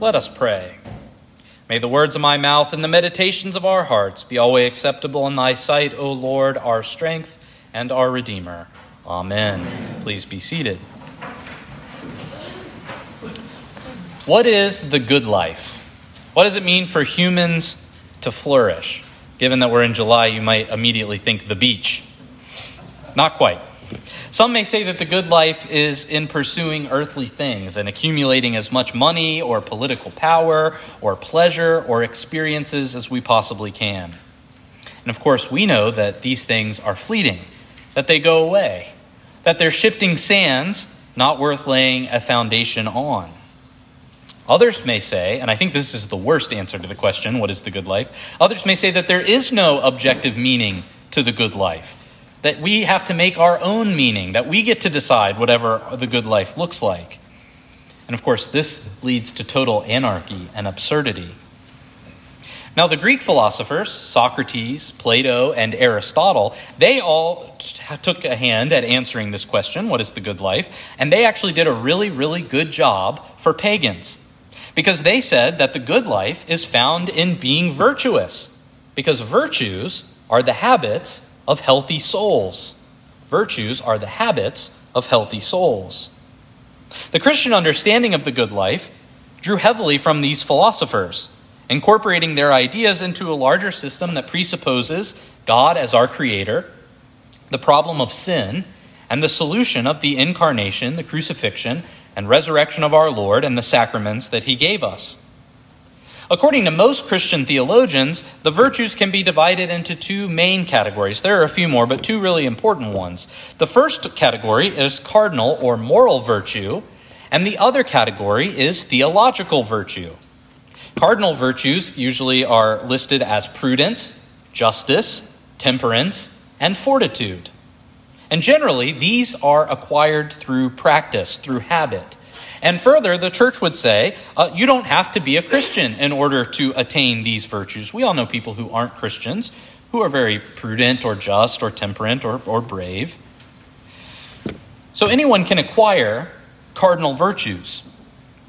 Let us pray. May the words of my mouth and the meditations of our hearts be always acceptable in thy sight, O Lord, our strength and our Redeemer. Amen. Please be seated. What is the good life? What does it mean for humans to flourish? Given that we're in July, you might immediately think the beach. Not quite. Some may say that the good life is in pursuing earthly things and accumulating as much money or political power or pleasure or experiences as we possibly can. And of course, we know that these things are fleeting, that they go away, that they're shifting sands not worth laying a foundation on. Others may say, and I think this is the worst answer to the question, what is the good life? Others may say that there is no objective meaning to the good life that we have to make our own meaning, that we get to decide whatever the good life looks like. And of course, this leads to total anarchy and absurdity. Now, the Greek philosophers, Socrates, Plato, and Aristotle, they all t- took a hand at answering this question what is the good life? And they actually did a really, really good job for pagans. Because they said that the good life is found in being virtuous. Because virtues are the habits of healthy souls. Virtues are the habits of healthy souls. The Christian understanding of the good life drew heavily from these philosophers, incorporating their ideas into a larger system that presupposes God as our creator, the problem of sin, and the solution of the incarnation, the crucifixion, and resurrection of our Lord and the sacraments that he gave us. According to most Christian theologians, the virtues can be divided into two main categories. There are a few more, but two really important ones. The first category is cardinal or moral virtue, and the other category is theological virtue. Cardinal virtues usually are listed as prudence, justice, temperance, and fortitude. And generally, these are acquired through practice, through habit. And further, the church would say, uh, you don't have to be a Christian in order to attain these virtues. We all know people who aren't Christians who are very prudent or just or temperate or, or brave. So anyone can acquire cardinal virtues.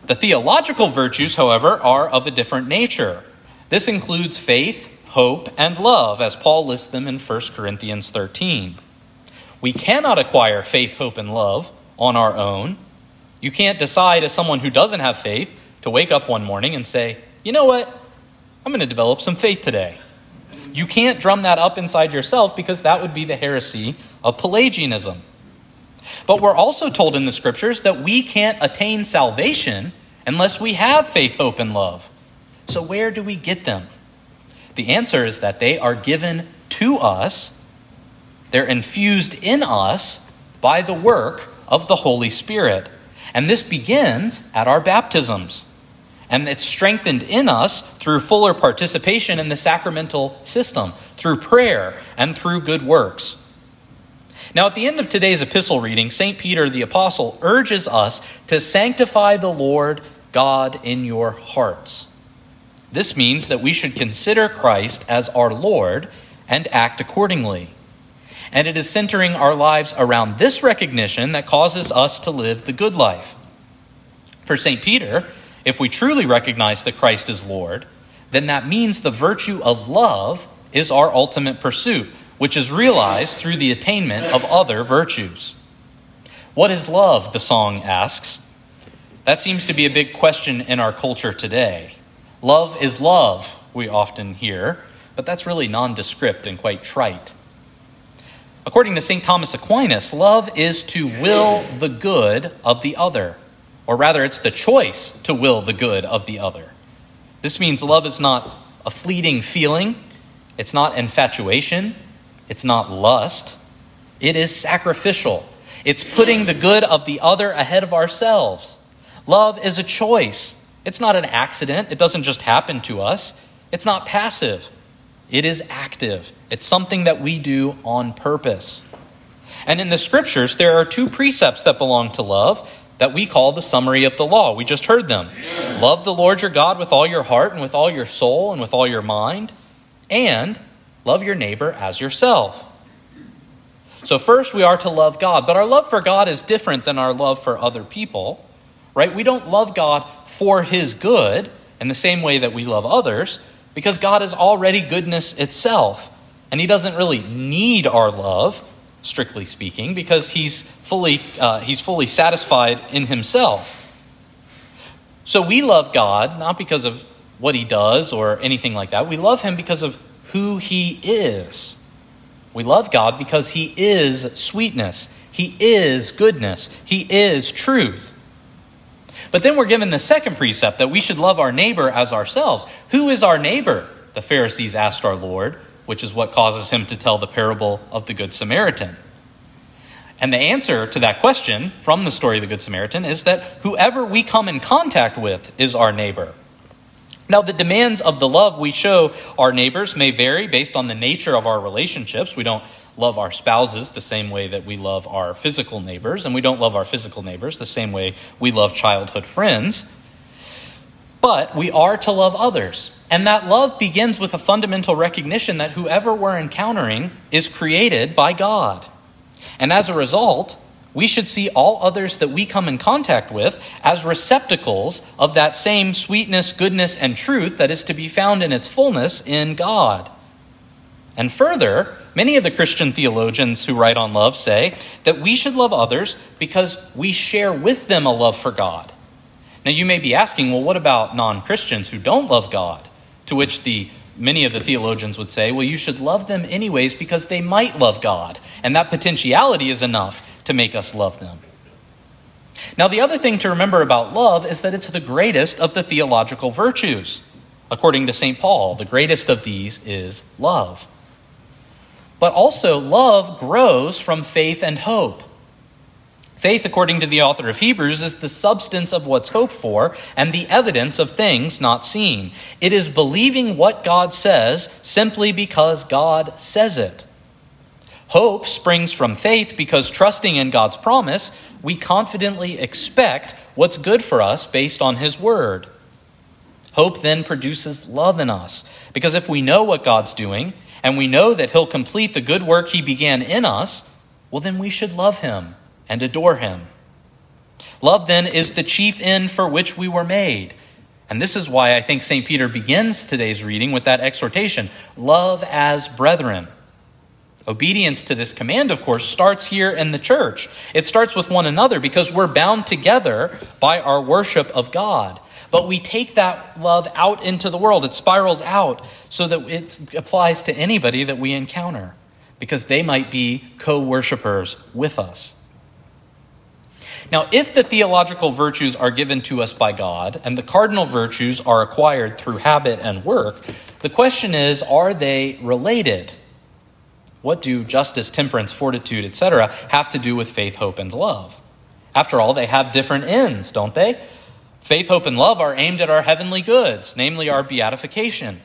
The theological virtues, however, are of a different nature. This includes faith, hope, and love, as Paul lists them in 1 Corinthians 13. We cannot acquire faith, hope, and love on our own you can't decide as someone who doesn't have faith to wake up one morning and say, you know what? I'm going to develop some faith today. You can't drum that up inside yourself because that would be the heresy of Pelagianism. But we're also told in the scriptures that we can't attain salvation unless we have faith, hope, and love. So, where do we get them? The answer is that they are given to us, they're infused in us by the work of the Holy Spirit. And this begins at our baptisms. And it's strengthened in us through fuller participation in the sacramental system, through prayer, and through good works. Now, at the end of today's epistle reading, St. Peter the Apostle urges us to sanctify the Lord God in your hearts. This means that we should consider Christ as our Lord and act accordingly. And it is centering our lives around this recognition that causes us to live the good life. For St. Peter, if we truly recognize that Christ is Lord, then that means the virtue of love is our ultimate pursuit, which is realized through the attainment of other virtues. What is love? The song asks. That seems to be a big question in our culture today. Love is love, we often hear, but that's really nondescript and quite trite. According to St. Thomas Aquinas, love is to will the good of the other, or rather, it's the choice to will the good of the other. This means love is not a fleeting feeling, it's not infatuation, it's not lust, it is sacrificial. It's putting the good of the other ahead of ourselves. Love is a choice. It's not an accident. It doesn't just happen to us. It's not passive. It is active, it's something that we do on purpose. And in the scriptures, there are two precepts that belong to love that we call the summary of the law. We just heard them. Love the Lord your God with all your heart and with all your soul and with all your mind, and love your neighbor as yourself. So, first, we are to love God, but our love for God is different than our love for other people. right? We don't love God for his good in the same way that we love others because God is already goodness itself. And he doesn't really need our love, strictly speaking, because he's fully, uh, he's fully satisfied in himself. So we love God not because of what he does or anything like that. We love him because of who he is. We love God because he is sweetness, he is goodness, he is truth. But then we're given the second precept that we should love our neighbor as ourselves. Who is our neighbor? The Pharisees asked our Lord, which is what causes him to tell the parable of the Good Samaritan. And the answer to that question from the story of the Good Samaritan is that whoever we come in contact with is our neighbor. Now, the demands of the love we show our neighbors may vary based on the nature of our relationships. We don't love our spouses the same way that we love our physical neighbors, and we don't love our physical neighbors the same way we love childhood friends. But we are to love others. And that love begins with a fundamental recognition that whoever we're encountering is created by God. And as a result, we should see all others that we come in contact with as receptacles of that same sweetness, goodness, and truth that is to be found in its fullness in God. And further, many of the Christian theologians who write on love say that we should love others because we share with them a love for God. Now, you may be asking, well, what about non Christians who don't love God? To which the many of the theologians would say, well, you should love them anyways because they might love God. And that potentiality is enough to make us love them. Now, the other thing to remember about love is that it's the greatest of the theological virtues. According to St. Paul, the greatest of these is love. But also, love grows from faith and hope. Faith, according to the author of Hebrews, is the substance of what's hoped for and the evidence of things not seen. It is believing what God says simply because God says it. Hope springs from faith because trusting in God's promise, we confidently expect what's good for us based on His word. Hope then produces love in us because if we know what God's doing and we know that He'll complete the good work He began in us, well, then we should love Him and adore him. Love, then, is the chief end for which we were made. And this is why I think St. Peter begins today's reading with that exhortation love as brethren. Obedience to this command, of course, starts here in the church. It starts with one another because we're bound together by our worship of God. But we take that love out into the world. It spirals out so that it applies to anybody that we encounter because they might be co worshipers with us. Now, if the theological virtues are given to us by God and the cardinal virtues are acquired through habit and work, the question is are they related? What do justice, temperance, fortitude, etc., have to do with faith, hope, and love? After all, they have different ends, don't they? Faith, hope, and love are aimed at our heavenly goods, namely our beatification.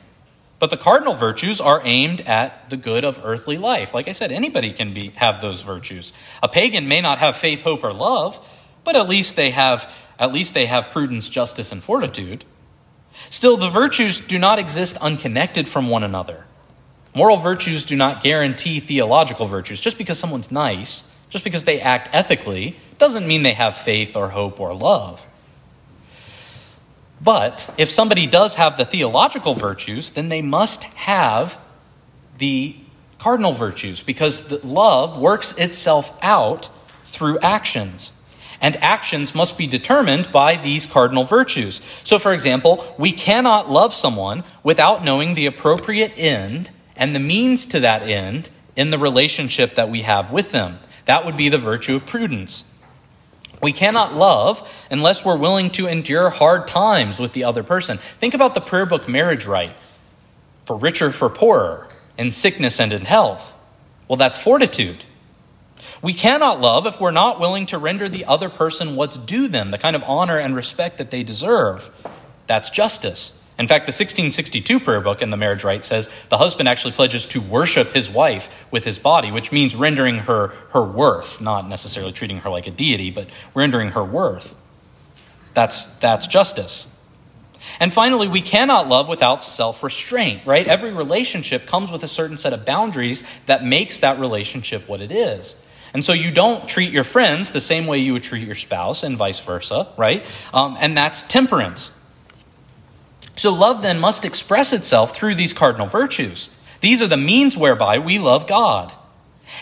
But the cardinal virtues are aimed at the good of earthly life. Like I said, anybody can be, have those virtues. A pagan may not have faith, hope, or love, but at least they have at least they have prudence, justice, and fortitude. Still, the virtues do not exist unconnected from one another. Moral virtues do not guarantee theological virtues. Just because someone's nice, just because they act ethically, doesn't mean they have faith or hope or love. But if somebody does have the theological virtues, then they must have the cardinal virtues because love works itself out through actions and actions must be determined by these cardinal virtues. So, for example, we cannot love someone without knowing the appropriate end and the means to that end in the relationship that we have with them. That would be the virtue of prudence. We cannot love unless we're willing to endure hard times with the other person. Think about the prayer book marriage rite for richer, for poorer, in sickness and in health. Well, that's fortitude. We cannot love if we're not willing to render the other person what's due them, the kind of honor and respect that they deserve. That's justice. In fact, the 1662 prayer book in the marriage rite says the husband actually pledges to worship his wife with his body, which means rendering her her worth, not necessarily treating her like a deity, but rendering her worth. That's, that's justice. And finally, we cannot love without self restraint, right? Every relationship comes with a certain set of boundaries that makes that relationship what it is. And so you don't treat your friends the same way you would treat your spouse, and vice versa, right? Um, and that's temperance. So love then must express itself through these cardinal virtues. These are the means whereby we love God.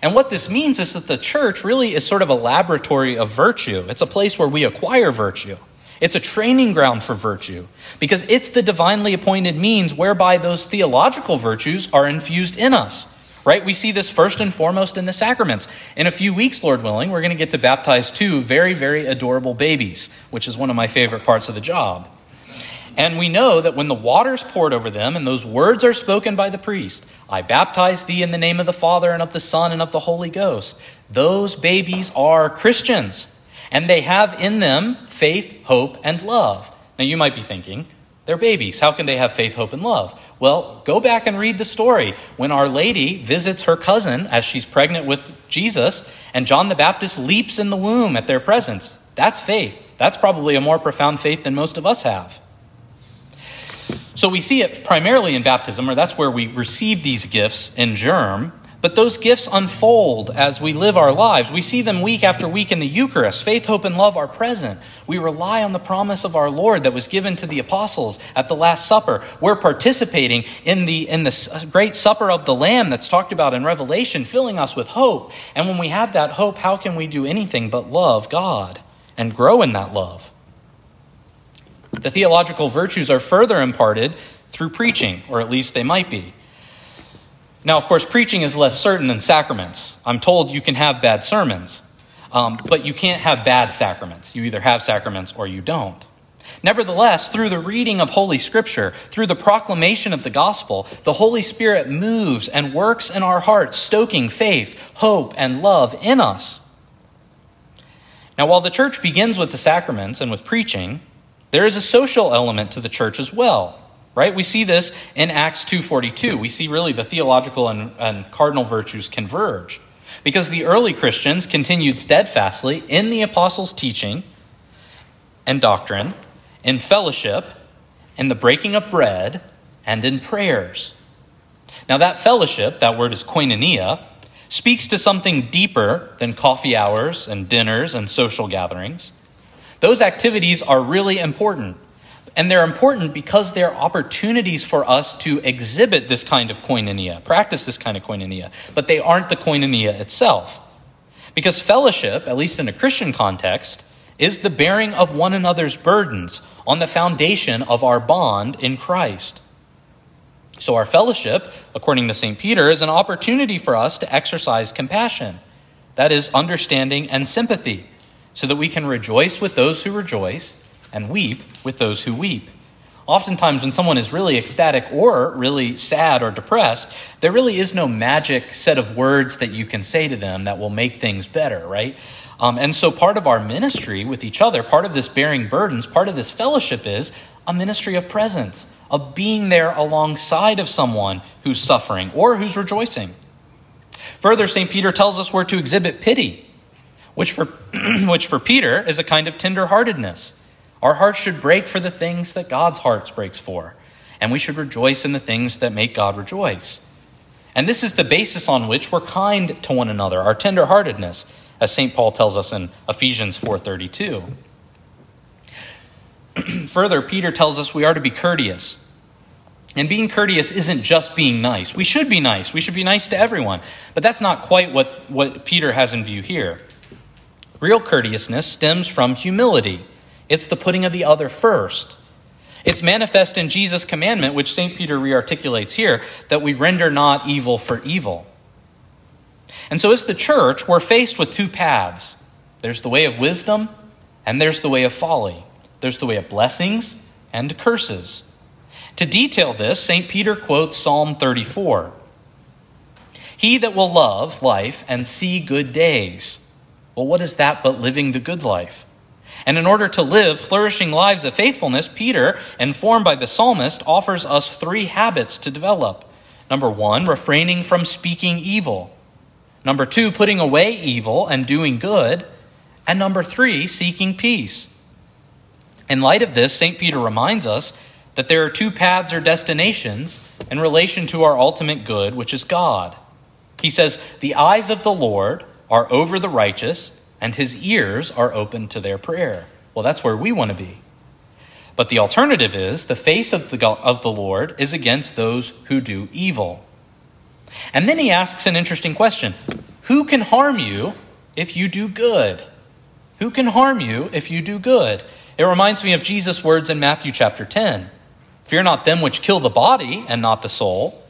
And what this means is that the church really is sort of a laboratory of virtue. It's a place where we acquire virtue. It's a training ground for virtue because it's the divinely appointed means whereby those theological virtues are infused in us. Right? We see this first and foremost in the sacraments. In a few weeks, Lord willing, we're going to get to baptize two very, very adorable babies, which is one of my favorite parts of the job. And we know that when the water is poured over them and those words are spoken by the priest, I baptize thee in the name of the Father and of the Son and of the Holy Ghost, those babies are Christians. And they have in them faith, hope, and love. Now you might be thinking, they're babies. How can they have faith, hope, and love? Well, go back and read the story. When Our Lady visits her cousin as she's pregnant with Jesus, and John the Baptist leaps in the womb at their presence, that's faith. That's probably a more profound faith than most of us have. So we see it primarily in baptism, or that's where we receive these gifts in germ. But those gifts unfold as we live our lives. We see them week after week in the Eucharist. Faith, hope, and love are present. We rely on the promise of our Lord that was given to the apostles at the Last Supper. We're participating in the, in the great supper of the Lamb that's talked about in Revelation, filling us with hope. And when we have that hope, how can we do anything but love God and grow in that love? The theological virtues are further imparted through preaching, or at least they might be. Now, of course, preaching is less certain than sacraments. I'm told you can have bad sermons, um, but you can't have bad sacraments. You either have sacraments or you don't. Nevertheless, through the reading of Holy Scripture, through the proclamation of the gospel, the Holy Spirit moves and works in our hearts, stoking faith, hope, and love in us. Now, while the church begins with the sacraments and with preaching, there is a social element to the church as well, right? We see this in Acts 2.42. We see really the theological and, and cardinal virtues converge. Because the early Christians continued steadfastly in the apostles' teaching and doctrine, in fellowship, in the breaking of bread, and in prayers. Now, that fellowship, that word is koinonia, speaks to something deeper than coffee hours and dinners and social gatherings. Those activities are really important. And they're important because they're opportunities for us to exhibit this kind of koinonia, practice this kind of koinonia, but they aren't the koinonia itself. Because fellowship, at least in a Christian context, is the bearing of one another's burdens on the foundation of our bond in Christ. So, our fellowship, according to St. Peter, is an opportunity for us to exercise compassion. That is, understanding and sympathy so that we can rejoice with those who rejoice and weep with those who weep. Oftentimes, when someone is really ecstatic or really sad or depressed, there really is no magic set of words that you can say to them that will make things better, right? Um, and so, part of our ministry with each other, part of this bearing burdens, part of this fellowship is a ministry of presence, of being there alongside of someone who's suffering or who's rejoicing. Further, St. Peter tells us we're to exhibit pity which for, which for Peter is a kind of tenderheartedness. Our hearts should break for the things that God's heart breaks for, and we should rejoice in the things that make God rejoice. And this is the basis on which we're kind to one another, our tenderheartedness, as St. Paul tells us in Ephesians 4:32. Further, Peter tells us we are to be courteous. And being courteous isn't just being nice. We should be nice. We should be nice to everyone. But that's not quite what, what Peter has in view here. Real courteousness stems from humility, it's the putting of the other first. It's manifest in Jesus' commandment, which St. Peter rearticulates here, that we render not evil for evil. And so, as the church, we're faced with two paths there's the way of wisdom, and there's the way of folly. There's the way of blessings and curses. To detail this, St. Peter quotes Psalm 34 He that will love life and see good days well, what is that but living the good life? And in order to live flourishing lives of faithfulness, Peter, informed by the psalmist, offers us three habits to develop. Number one, refraining from speaking evil. Number two, putting away evil and doing good. And number three, seeking peace. In light of this, St. Peter reminds us that there are two paths or destinations in relation to our ultimate good, which is God. He says, The eyes of the Lord are over the righteous, and his ears are open to their prayer. Well, that's where we want to be. But the alternative is the face of the, of the Lord is against those who do evil. And then he asks an interesting question Who can harm you if you do good? Who can harm you if you do good? It reminds me of Jesus' words in Matthew chapter 10 Fear not them which kill the body and not the soul,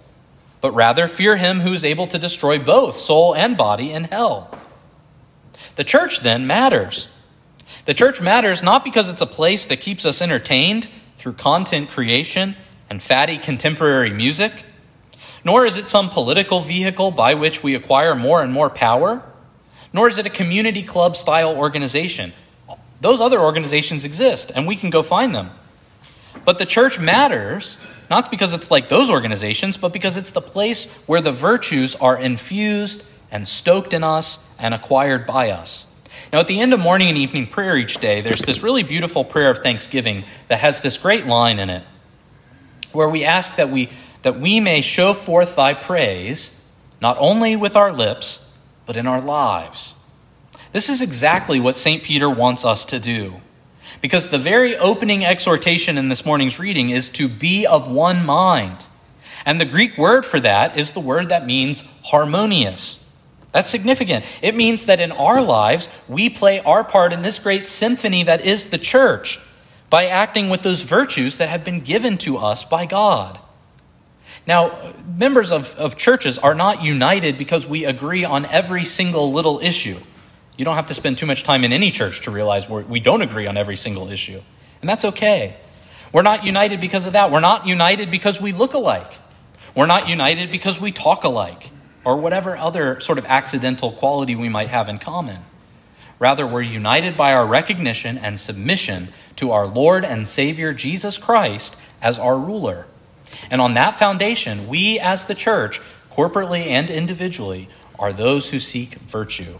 but rather fear him who is able to destroy both soul and body in hell. The church then matters. The church matters not because it's a place that keeps us entertained through content creation and fatty contemporary music, nor is it some political vehicle by which we acquire more and more power, nor is it a community club style organization. Those other organizations exist, and we can go find them. But the church matters not because it's like those organizations, but because it's the place where the virtues are infused and stoked in us and acquired by us. Now, at the end of morning and evening prayer each day, there's this really beautiful prayer of thanksgiving that has this great line in it where we ask that we, that we may show forth thy praise, not only with our lips, but in our lives. This is exactly what St. Peter wants us to do. Because the very opening exhortation in this morning's reading is to be of one mind. And the Greek word for that is the word that means harmonious. That's significant. It means that in our lives, we play our part in this great symphony that is the church by acting with those virtues that have been given to us by God. Now, members of, of churches are not united because we agree on every single little issue. You don't have to spend too much time in any church to realize we're, we do not agree on every single issue. And that's okay. We're not united because of that. We're not united because we look alike. We're not united because we talk alike or whatever other sort of accidental quality we might have in common. Rather, we're united by our recognition and submission to our Lord and Savior Jesus Christ as our ruler. And on that foundation, we as the church, corporately and individually, are those who seek virtue.